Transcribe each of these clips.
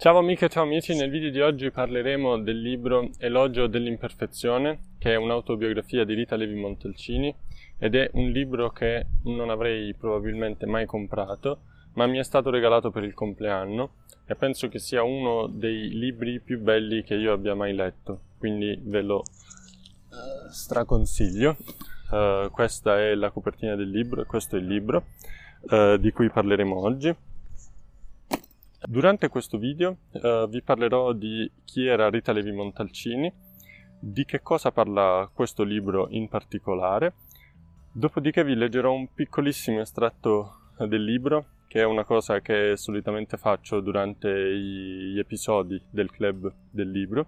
Ciao amiche e ciao amici, nel video di oggi parleremo del libro Elogio dell'imperfezione, che è un'autobiografia di Rita Levi Montalcini ed è un libro che non avrei probabilmente mai comprato, ma mi è stato regalato per il compleanno e penso che sia uno dei libri più belli che io abbia mai letto, quindi ve lo uh, straconsiglio. Uh, questa è la copertina del libro e questo è il libro uh, di cui parleremo oggi. Durante questo video uh, vi parlerò di chi era Rita Levi Montalcini, di che cosa parla questo libro in particolare, dopodiché vi leggerò un piccolissimo estratto del libro, che è una cosa che solitamente faccio durante gli episodi del club del libro,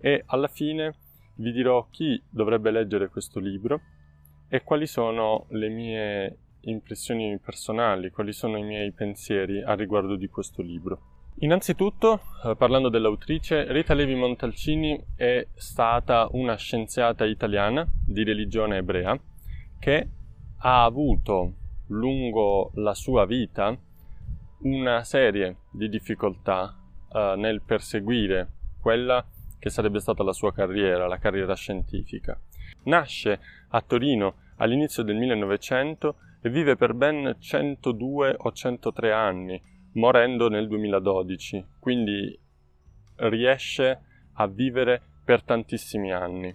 e alla fine vi dirò chi dovrebbe leggere questo libro e quali sono le mie impressioni personali, quali sono i miei pensieri a riguardo di questo libro. Innanzitutto, eh, parlando dell'autrice, Rita Levi Montalcini è stata una scienziata italiana di religione ebrea che ha avuto lungo la sua vita una serie di difficoltà eh, nel perseguire quella che sarebbe stata la sua carriera, la carriera scientifica. Nasce a Torino all'inizio del 1900 e vive per ben 102 o 103 anni, morendo nel 2012, quindi riesce a vivere per tantissimi anni.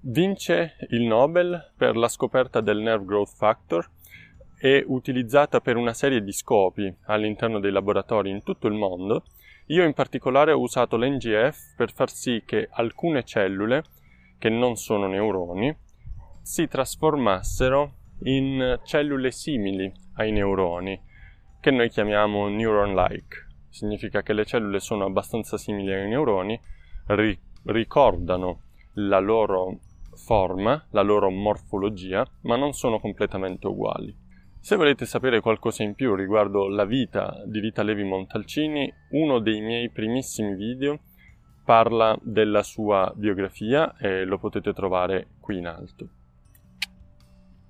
Vince il Nobel per la scoperta del Nerve Growth Factor e utilizzata per una serie di scopi all'interno dei laboratori in tutto il mondo. Io in particolare ho usato l'NGF per far sì che alcune cellule, che non sono neuroni, si trasformassero in cellule simili ai neuroni, che noi chiamiamo neuron-like. Significa che le cellule sono abbastanza simili ai neuroni, ri- ricordano la loro forma, la loro morfologia, ma non sono completamente uguali. Se volete sapere qualcosa in più riguardo la vita di Rita Levi Montalcini, uno dei miei primissimi video parla della sua biografia e lo potete trovare qui in alto.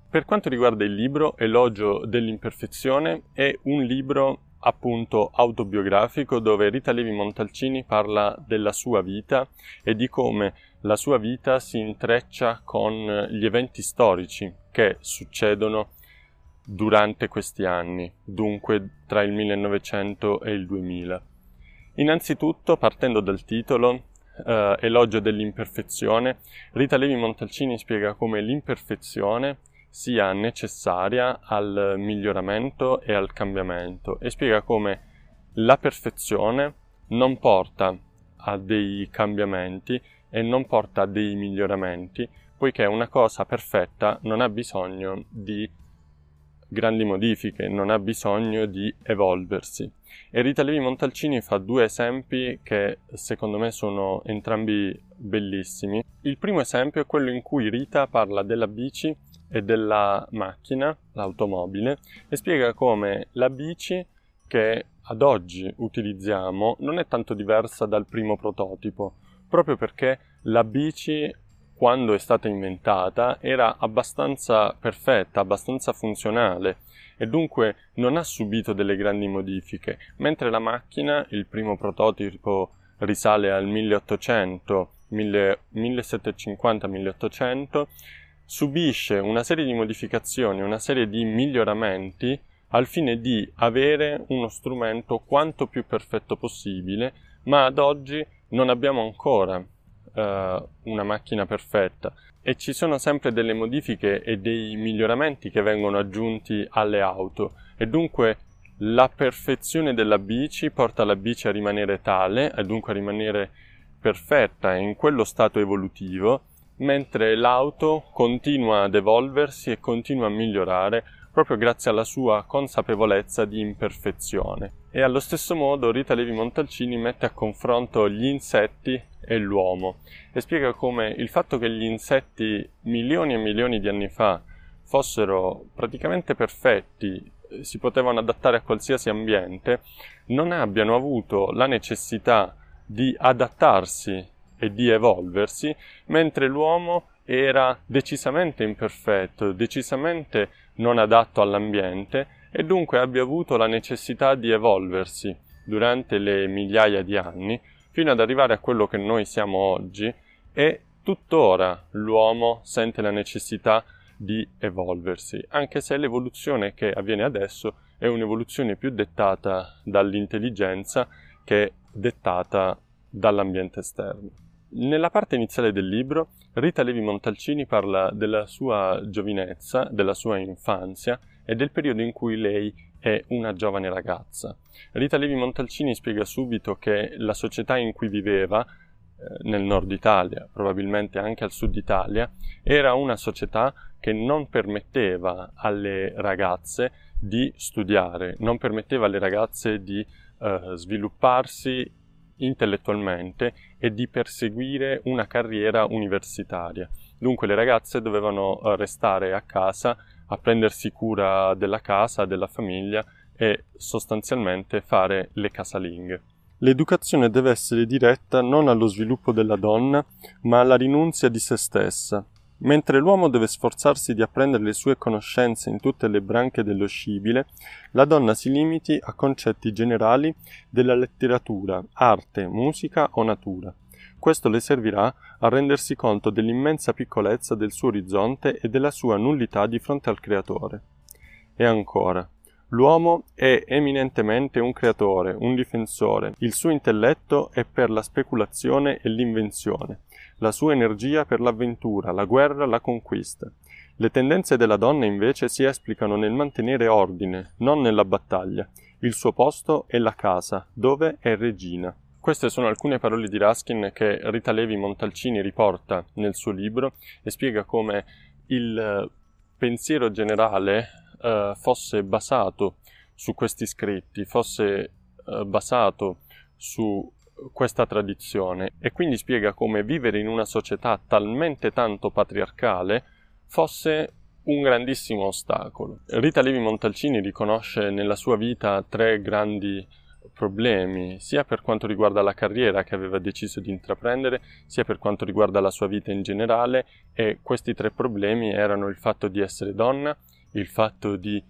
Per quanto riguarda il libro Elogio dell'imperfezione, è un libro appunto autobiografico dove Rita Levi Montalcini parla della sua vita e di come la sua vita si intreccia con gli eventi storici che succedono durante questi anni, dunque tra il 1900 e il 2000. Innanzitutto, partendo dal titolo, eh, Elogio dell'imperfezione, Rita Levi Montalcini spiega come l'imperfezione sia necessaria al miglioramento e al cambiamento e spiega come la perfezione non porta a dei cambiamenti e non porta a dei miglioramenti, poiché una cosa perfetta non ha bisogno di grandi modifiche, non ha bisogno di evolversi. E Rita Levi Montalcini fa due esempi che secondo me sono entrambi bellissimi. Il primo esempio è quello in cui Rita parla della bici e della macchina, l'automobile, e spiega come la bici che ad oggi utilizziamo non è tanto diversa dal primo prototipo, proprio perché la bici quando è stata inventata era abbastanza perfetta, abbastanza funzionale e dunque non ha subito delle grandi modifiche, mentre la macchina, il primo prototipo risale al 1800, 1750-1800, subisce una serie di modificazioni, una serie di miglioramenti al fine di avere uno strumento quanto più perfetto possibile, ma ad oggi non abbiamo ancora uh, una macchina perfetta. E ci sono sempre delle modifiche e dei miglioramenti che vengono aggiunti alle auto. E dunque la perfezione della bici porta la bici a rimanere tale e dunque a rimanere perfetta in quello stato evolutivo mentre l'auto continua ad evolversi e continua a migliorare proprio grazie alla sua consapevolezza di imperfezione. E allo stesso modo Rita Levi Montalcini mette a confronto gli insetti e l'uomo e spiega come il fatto che gli insetti milioni e milioni di anni fa fossero praticamente perfetti, si potevano adattare a qualsiasi ambiente, non abbiano avuto la necessità di adattarsi e di evolversi, mentre l'uomo era decisamente imperfetto, decisamente non adatto all'ambiente e dunque abbia avuto la necessità di evolversi, durante le migliaia di anni fino ad arrivare a quello che noi siamo oggi e tuttora l'uomo sente la necessità di evolversi, anche se l'evoluzione che avviene adesso è un'evoluzione più dettata dall'intelligenza che dettata dall'ambiente esterno. Nella parte iniziale del libro, Rita Levi Montalcini parla della sua giovinezza, della sua infanzia e del periodo in cui lei è una giovane ragazza. Rita Levi Montalcini spiega subito che la società in cui viveva, eh, nel nord Italia, probabilmente anche al sud Italia, era una società che non permetteva alle ragazze di studiare, non permetteva alle ragazze di eh, svilupparsi intellettualmente e di perseguire una carriera universitaria. Dunque le ragazze dovevano eh, restare a casa a prendersi cura della casa, della famiglia e sostanzialmente fare le casalinghe. L'educazione deve essere diretta non allo sviluppo della donna, ma alla rinunzia di se stessa, Mentre l'uomo deve sforzarsi di apprendere le sue conoscenze in tutte le branche dello scibile, la donna si limiti a concetti generali della letteratura, arte, musica o natura. Questo le servirà a rendersi conto dell'immensa piccolezza del suo orizzonte e della sua nullità di fronte al creatore. E ancora, L'uomo è eminentemente un creatore, un difensore. Il suo intelletto è per la speculazione e l'invenzione la sua energia per l'avventura, la guerra, la conquista. Le tendenze della donna invece si esplicano nel mantenere ordine, non nella battaglia. Il suo posto è la casa, dove è regina. Queste sono alcune parole di Raskin che Rita Levi Montalcini riporta nel suo libro e spiega come il eh, pensiero generale eh, fosse basato su questi scritti, fosse eh, basato su questa tradizione e quindi spiega come vivere in una società talmente tanto patriarcale fosse un grandissimo ostacolo. Rita Levi Montalcini riconosce nella sua vita tre grandi problemi, sia per quanto riguarda la carriera che aveva deciso di intraprendere, sia per quanto riguarda la sua vita in generale e questi tre problemi erano il fatto di essere donna, il fatto di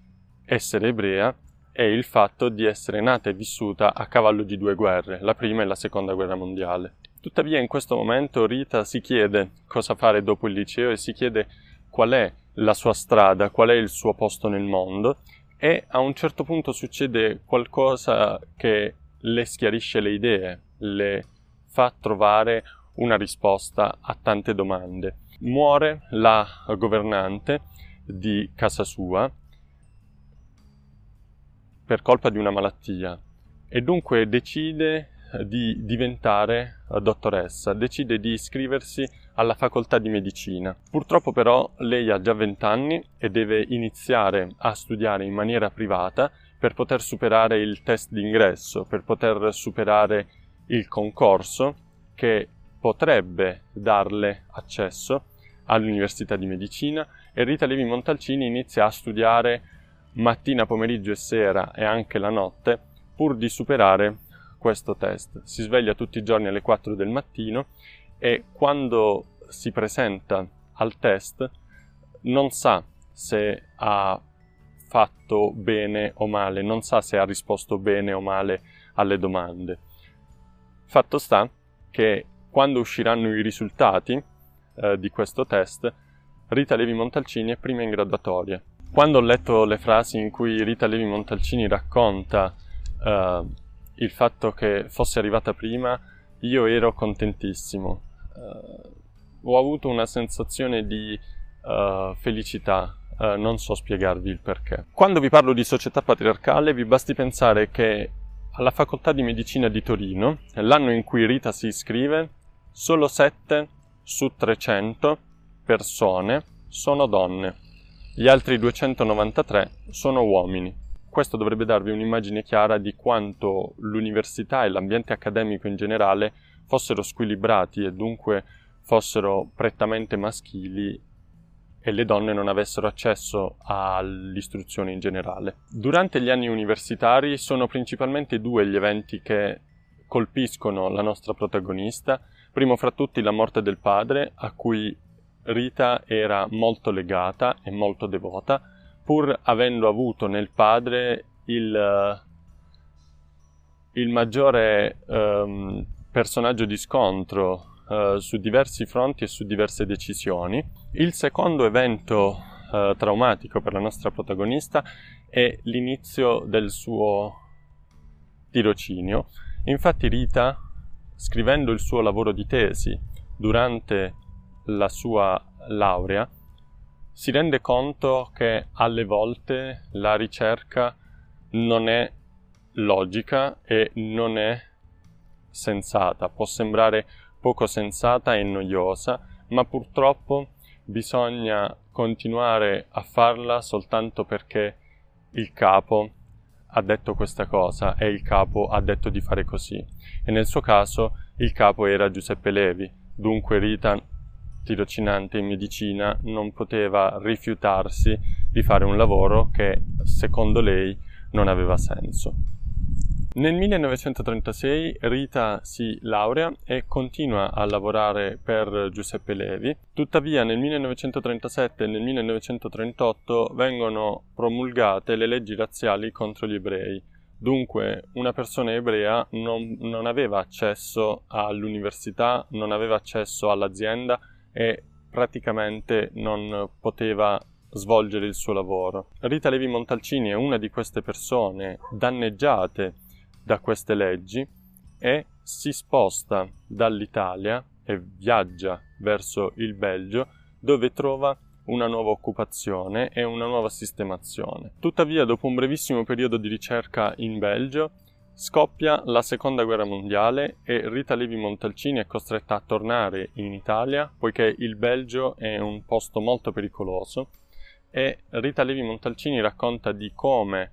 essere ebrea è il fatto di essere nata e vissuta a cavallo di due guerre, la prima e la seconda guerra mondiale. Tuttavia in questo momento Rita si chiede cosa fare dopo il liceo e si chiede qual è la sua strada, qual è il suo posto nel mondo e a un certo punto succede qualcosa che le schiarisce le idee, le fa trovare una risposta a tante domande. Muore la governante di casa sua per colpa di una malattia e dunque decide eh, di diventare eh, dottoressa, decide di iscriversi alla facoltà di medicina. Purtroppo però lei ha già 20 anni e deve iniziare a studiare in maniera privata per poter superare il test d'ingresso, per poter superare il concorso che potrebbe darle accesso all'Università di Medicina e Rita Levi Montalcini inizia a studiare mattina, pomeriggio e sera e anche la notte pur di superare questo test. Si sveglia tutti i giorni alle 4 del mattino e quando si presenta al test non sa se ha fatto bene o male, non sa se ha risposto bene o male alle domande. Fatto sta che quando usciranno i risultati eh, di questo test, Rita Levi Montalcini è prima in graduatoria quando ho letto le frasi in cui Rita Levi Montalcini racconta uh, il fatto che fosse arrivata prima, io ero contentissimo. Uh, ho avuto una sensazione di uh, felicità, non so spiegarvi il perché. Quando vi parlo di società patriarcale, vi basti pensare che alla facoltà di medicina di Torino, l'anno in cui Rita si iscrive, solo 7 su 300 persone sono donne gli altri 293 sono uomini. Questo dovrebbe darvi un'immagine chiara di quanto l'università e l'ambiente accademico in generale fossero squilibrati e dunque fossero prettamente maschili e le donne non avessero accesso all'istruzione in generale. Durante gli anni universitari sono principalmente due gli eventi che colpiscono la nostra protagonista, primo fra tutti la morte del padre, a cui Rita era molto legata e molto devota, pur avendo avuto nel padre il, il maggiore ehm, personaggio di scontro eh, su diversi fronti e su diverse decisioni. Il secondo evento eh, traumatico per la nostra protagonista è l'inizio del suo tirocinio. Infatti Rita, scrivendo il suo lavoro di tesi durante la sua laurea, si rende conto che alle volte la ricerca non è logica e non è sensata. Può sembrare poco sensata e noiosa, ma purtroppo bisogna continuare a farla soltanto perché il capo ha detto questa cosa e il capo ha detto di fare così. E nel suo caso il capo era Giuseppe Levi, dunque Rita, tirocinante in medicina, non poteva rifiutarsi di fare un lavoro che secondo lei non aveva senso. Nel 1936 Rita si laurea e continua a lavorare per Giuseppe Levi, tuttavia nel 1937 e nel 1938 vengono promulgate le leggi razziali contro gli ebrei. Dunque una persona ebrea non, non aveva accesso all'università, non aveva accesso all'azienda e praticamente non poteva svolgere il suo lavoro. Rita Levi Montalcini è una di queste persone danneggiate da queste leggi e si sposta dall'Italia e viaggia verso il Belgio dove trova una nuova occupazione e una nuova sistemazione. Tuttavia, dopo un brevissimo periodo di ricerca in Belgio, scoppia la seconda guerra mondiale e Rita Levi Montalcini è costretta a tornare in Italia poiché il Belgio è un posto molto pericoloso e Rita Levi Montalcini racconta di come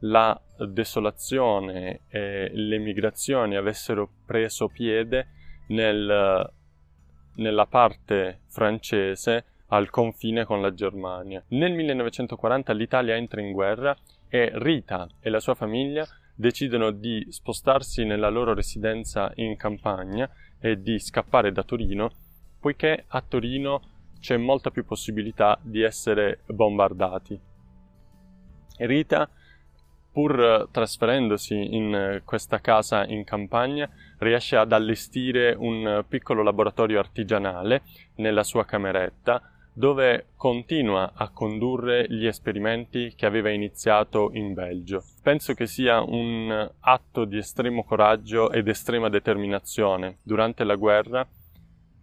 la desolazione e le migrazioni avessero preso piede nel, nella parte francese al confine con la Germania. Nel 1940 l'Italia entra in guerra e Rita e la sua famiglia decidono di spostarsi nella loro residenza in campagna e di scappare da Torino, poiché a Torino c'è molta più possibilità di essere bombardati. Rita pur trasferendosi in eh, questa casa in campagna, riesce ad allestire un piccolo laboratorio artigianale nella sua cameretta, dove continua a condurre gli esperimenti che aveva iniziato in Belgio. Penso che sia un atto di estremo coraggio ed estrema determinazione durante la guerra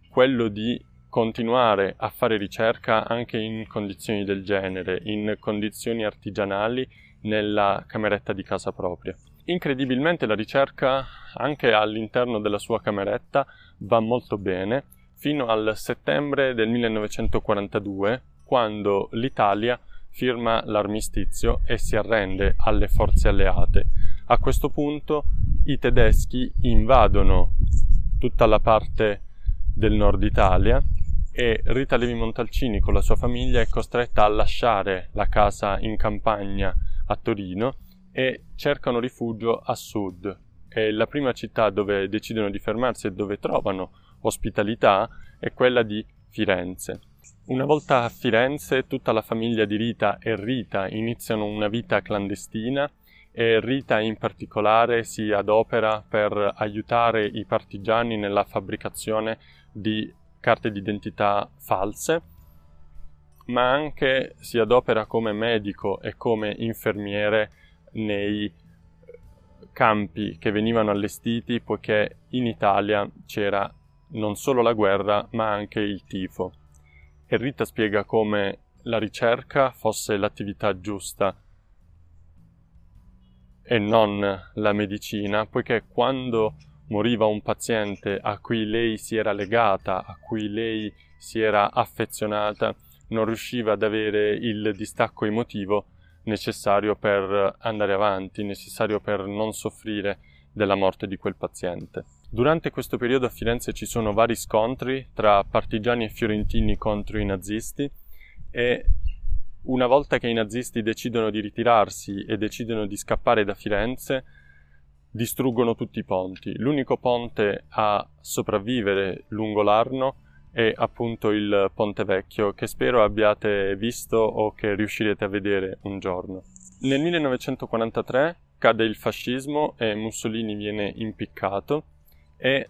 quello di continuare a fare ricerca anche in condizioni del genere, in condizioni artigianali nella cameretta di casa propria. Incredibilmente la ricerca anche all'interno della sua cameretta va molto bene fino al settembre del 1942 quando l'Italia firma l'armistizio e si arrende alle forze alleate. A questo punto i tedeschi invadono tutta la parte del nord Italia e Rita Levi Montalcini con la sua famiglia è costretta a lasciare la casa in campagna a Torino e cercano rifugio a sud. E la prima città dove decidono di fermarsi e dove trovano ospitalità è quella di Firenze. Una volta a Firenze tutta la famiglia di Rita e Rita iniziano una vita clandestina e Rita in particolare si adopera per aiutare i partigiani nella fabbricazione di carte d'identità false ma anche si adopera come medico e come infermiere nei campi che venivano allestiti poiché in Italia c'era non solo la guerra ma anche il tifo. E Rita spiega come la ricerca fosse l'attività giusta e non la medicina, poiché quando moriva un paziente a cui lei si era legata, a cui lei si era affezionata, non riusciva ad avere il distacco emotivo necessario per andare avanti, necessario per non soffrire della morte di quel paziente. Durante questo periodo a Firenze ci sono vari scontri tra partigiani e fiorentini contro i nazisti e una volta che i nazisti decidono di ritirarsi e decidono di scappare da Firenze, distruggono tutti i ponti. L'unico ponte a sopravvivere lungo l'Arno è appunto il Ponte Vecchio che spero abbiate visto o che riuscirete a vedere un giorno. Nel 1943 cade il fascismo e Mussolini viene impiccato e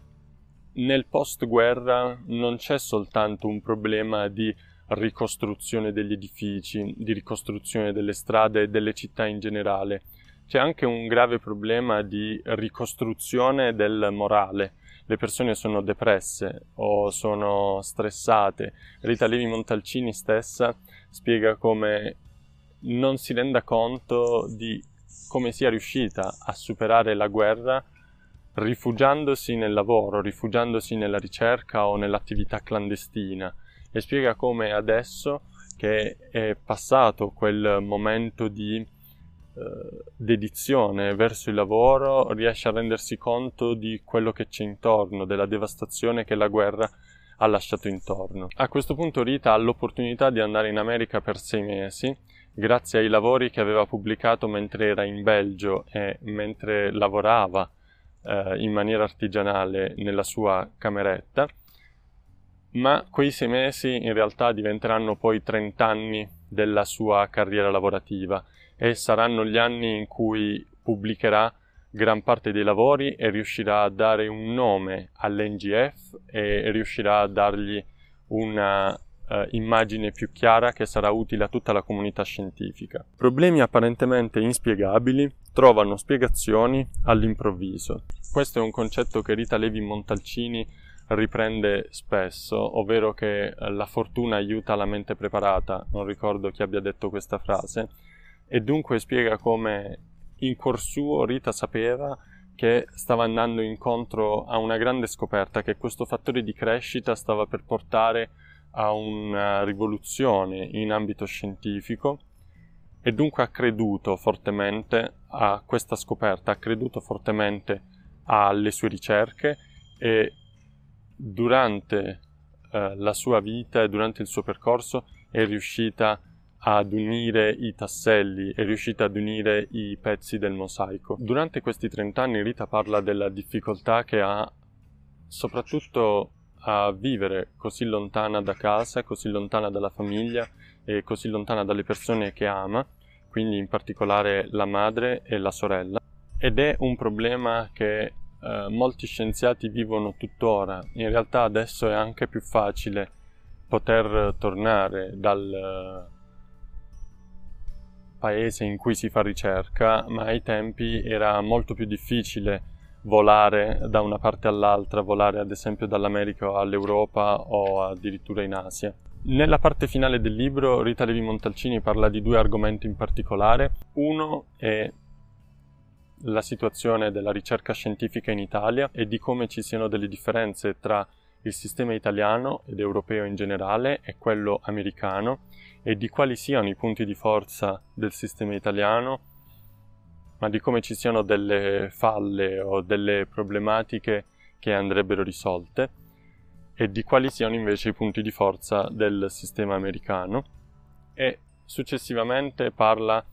nel post-guerra non c'è soltanto un problema di ricostruzione degli edifici, di ricostruzione delle strade e delle città in generale, c'è anche un grave problema di ricostruzione del morale. Le persone sono depresse o sono stressate. Rita Levi Montalcini stessa spiega come non si renda conto di come sia riuscita a superare la guerra rifugiandosi nel lavoro, rifugiandosi nella ricerca o nell'attività clandestina e spiega come adesso che è passato quel momento di eh, dedizione verso il lavoro riesce a rendersi conto di quello che c'è intorno, della devastazione che la guerra ha lasciato intorno. A questo punto Rita ha l'opportunità di andare in America per sei mesi grazie ai lavori che aveva pubblicato mentre era in Belgio e mentre lavorava eh, in maniera artigianale nella sua cameretta, ma quei sei mesi in realtà diventeranno poi 30 anni della sua carriera lavorativa e saranno gli anni in cui pubblicherà gran parte dei lavori e riuscirà a dare un nome all'NGF e riuscirà a dargli una eh, immagine più chiara che sarà utile a tutta la comunità scientifica. Problemi apparentemente inspiegabili trovano spiegazioni all'improvviso. Questo è un concetto che Rita Levi Montalcini riprende spesso, ovvero che eh, la fortuna aiuta la mente preparata, non ricordo chi abbia detto questa frase, e dunque spiega come in cuor suo Rita sapeva che stava andando incontro a una grande scoperta, che questo fattore di crescita stava per portare a una rivoluzione in ambito scientifico e dunque ha creduto fortemente a questa scoperta, ha creduto fortemente alle sue ricerche e durante eh, la sua vita e durante il suo percorso è riuscita ad unire i tasselli, è riuscita ad unire i pezzi del mosaico. Durante questi 30 anni Rita parla della difficoltà che ha soprattutto a vivere così lontana da casa, così lontana dalla famiglia e così lontana dalle persone che ama, quindi in particolare la madre e la sorella. Ed è un problema che eh, molti scienziati vivono tuttora. In realtà adesso è anche più facile poter tornare dal paese in cui si fa ricerca, ma ai tempi era molto più difficile volare da una parte all'altra, volare ad esempio dall'America all'Europa o addirittura in Asia. Nella parte finale del libro Rita Levi Montalcini parla di due argomenti in particolare. Uno è la situazione della ricerca scientifica in Italia e di come ci siano delle differenze tra il sistema italiano ed europeo in generale e quello americano e di quali siano i punti di forza del sistema italiano ma di come ci siano delle falle o delle problematiche che andrebbero risolte e di quali siano invece i punti di forza del sistema americano. E successivamente parla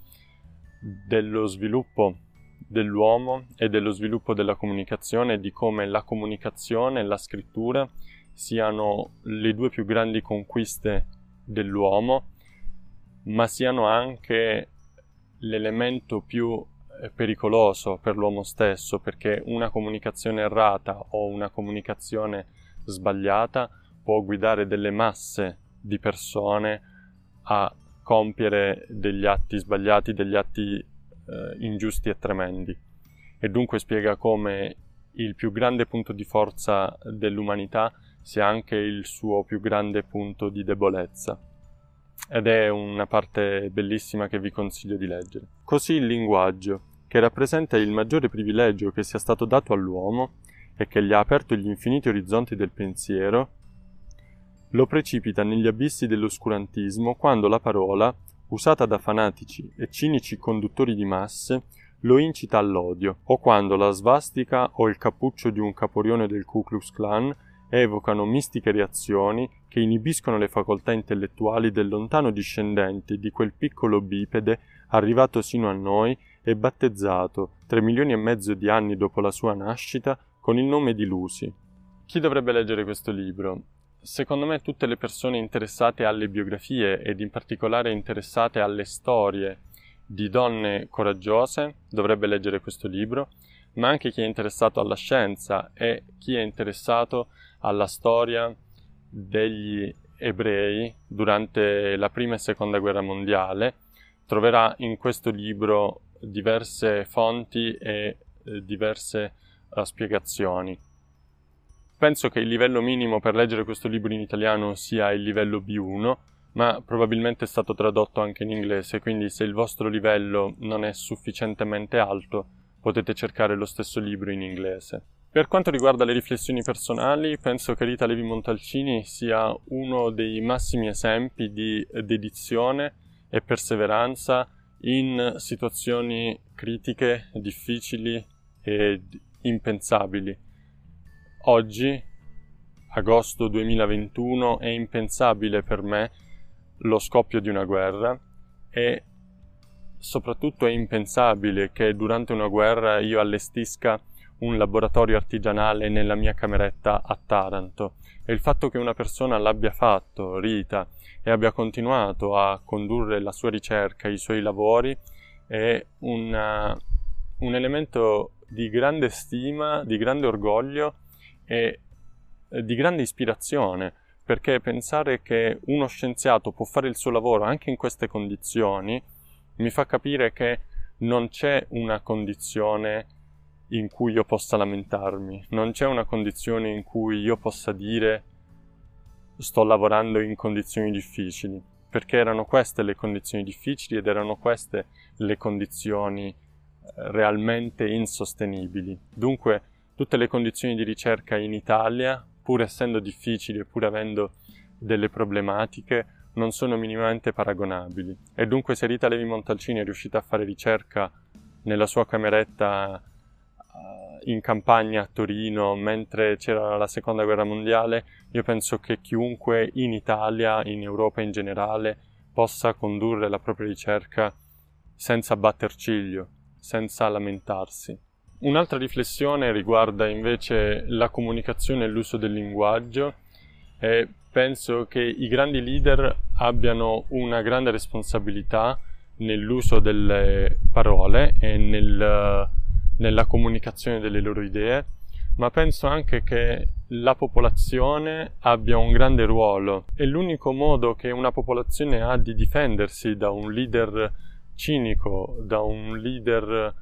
dello sviluppo dell'uomo e dello sviluppo della comunicazione di come la comunicazione e la scrittura siano le due più grandi conquiste dell'uomo, ma siano anche l'elemento più pericoloso per l'uomo stesso perché una comunicazione errata o una comunicazione sbagliata può guidare delle masse di persone a compiere degli atti sbagliati, degli atti eh, ingiusti e tremendi. E dunque spiega come il più grande punto di forza dell'umanità sia anche il suo più grande punto di debolezza. Ed è una parte bellissima che vi consiglio di leggere. Così il linguaggio che rappresenta il maggiore privilegio che sia stato dato all'uomo e che gli ha aperto gli infiniti orizzonti del pensiero, lo precipita negli abissi dell'oscurantismo quando la parola, usata da fanatici e cinici conduttori di masse, lo incita all'odio, o quando la svastica o il cappuccio di un caporione del Ku Klux Klan evocano mistiche reazioni che inibiscono le facoltà intellettuali del lontano discendente di quel piccolo bipede arrivato sino a noi e battezzato, tre milioni e mezzo di anni dopo la sua nascita, con il nome di Lucy. Chi dovrebbe leggere questo libro? Secondo me tutte le persone interessate alle biografie ed in particolare interessate alle storie di donne coraggiose dovrebbe leggere questo libro, ma anche chi è interessato alla scienza e chi è interessato alla storia degli ebrei durante la prima e seconda guerra mondiale troverà in questo libro diverse fonti e eh, diverse uh, spiegazioni. Penso che il livello minimo per leggere questo libro in italiano sia il livello B1, ma probabilmente è stato tradotto anche in inglese, quindi se il vostro livello non è sufficientemente alto, potete cercare lo stesso libro in inglese. Per quanto riguarda le riflessioni personali, penso che Rita Levi Montalcini sia uno dei massimi esempi di dedizione e perseveranza in situazioni critiche, difficili e impensabili. Oggi, agosto 2021, è impensabile per me lo scoppio di una guerra e soprattutto è impensabile che durante una guerra io allestisca un laboratorio artigianale nella mia cameretta a Taranto e il fatto che una persona l'abbia fatto, Rita, e abbia continuato a condurre la sua ricerca, i suoi lavori, è una, un elemento di grande stima, di grande orgoglio e di grande ispirazione, perché pensare che uno scienziato può fare il suo lavoro anche in queste condizioni mi fa capire che non c'è una condizione in cui io possa lamentarmi, non c'è una condizione in cui io possa dire sto lavorando in condizioni difficili, perché erano queste le condizioni difficili ed erano queste le condizioni eh, realmente insostenibili. Dunque tutte le condizioni di ricerca in Italia, pur essendo difficili e pur avendo delle problematiche, non sono minimamente paragonabili. E dunque se Rita Levi Montalcini è riuscita a fare ricerca nella sua cameretta in campagna a Torino mentre c'era la seconda guerra mondiale, io penso che chiunque in Italia, in Europa in generale, possa condurre la propria ricerca senza batter ciglio, senza lamentarsi. Un'altra riflessione riguarda invece la comunicazione e l'uso del linguaggio e penso che i grandi leader abbiano una grande responsabilità nell'uso delle parole e nel nella comunicazione delle loro idee, ma penso anche che la popolazione abbia un grande ruolo e l'unico modo che una popolazione ha di difendersi da un leader cinico, da un leader eh,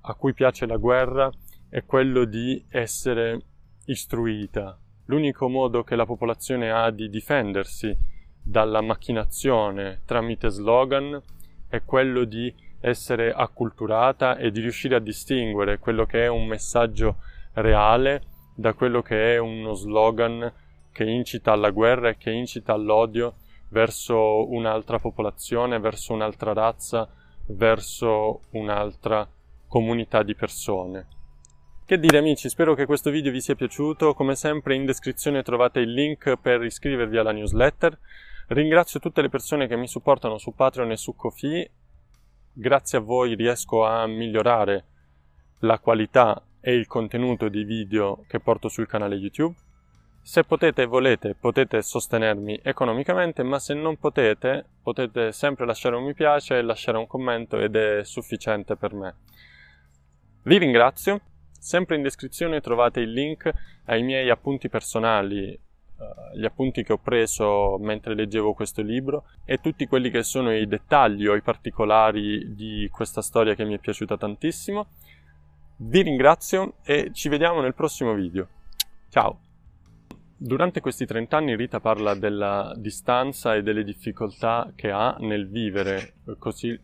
a cui piace la guerra, è quello di essere istruita. L'unico modo che la popolazione ha di difendersi dalla macchinazione tramite slogan è quello di essere acculturata e di riuscire a distinguere quello che è un messaggio reale da quello che è uno slogan che incita alla guerra e che incita all'odio verso un'altra popolazione, verso un'altra razza, verso un'altra comunità di persone. Che dire amici, spero che questo video vi sia piaciuto, come sempre in descrizione trovate il link per iscrivervi alla newsletter. Ringrazio tutte le persone che mi supportano su Patreon e su Kofi grazie a voi riesco a migliorare la qualità e il contenuto dei video che porto sul canale YouTube. Se potete e volete potete sostenermi economicamente, ma se non potete potete sempre lasciare un mi piace e lasciare un commento ed è sufficiente per me. Vi ringrazio, sempre in descrizione trovate il link ai miei appunti personali gli appunti che ho preso mentre leggevo questo libro e tutti quelli che sono i dettagli o i particolari di questa storia che mi è piaciuta tantissimo. Vi ringrazio e ci vediamo nel prossimo video. Ciao! Durante questi 30 anni Rita parla della distanza e delle difficoltà che ha nel vivere così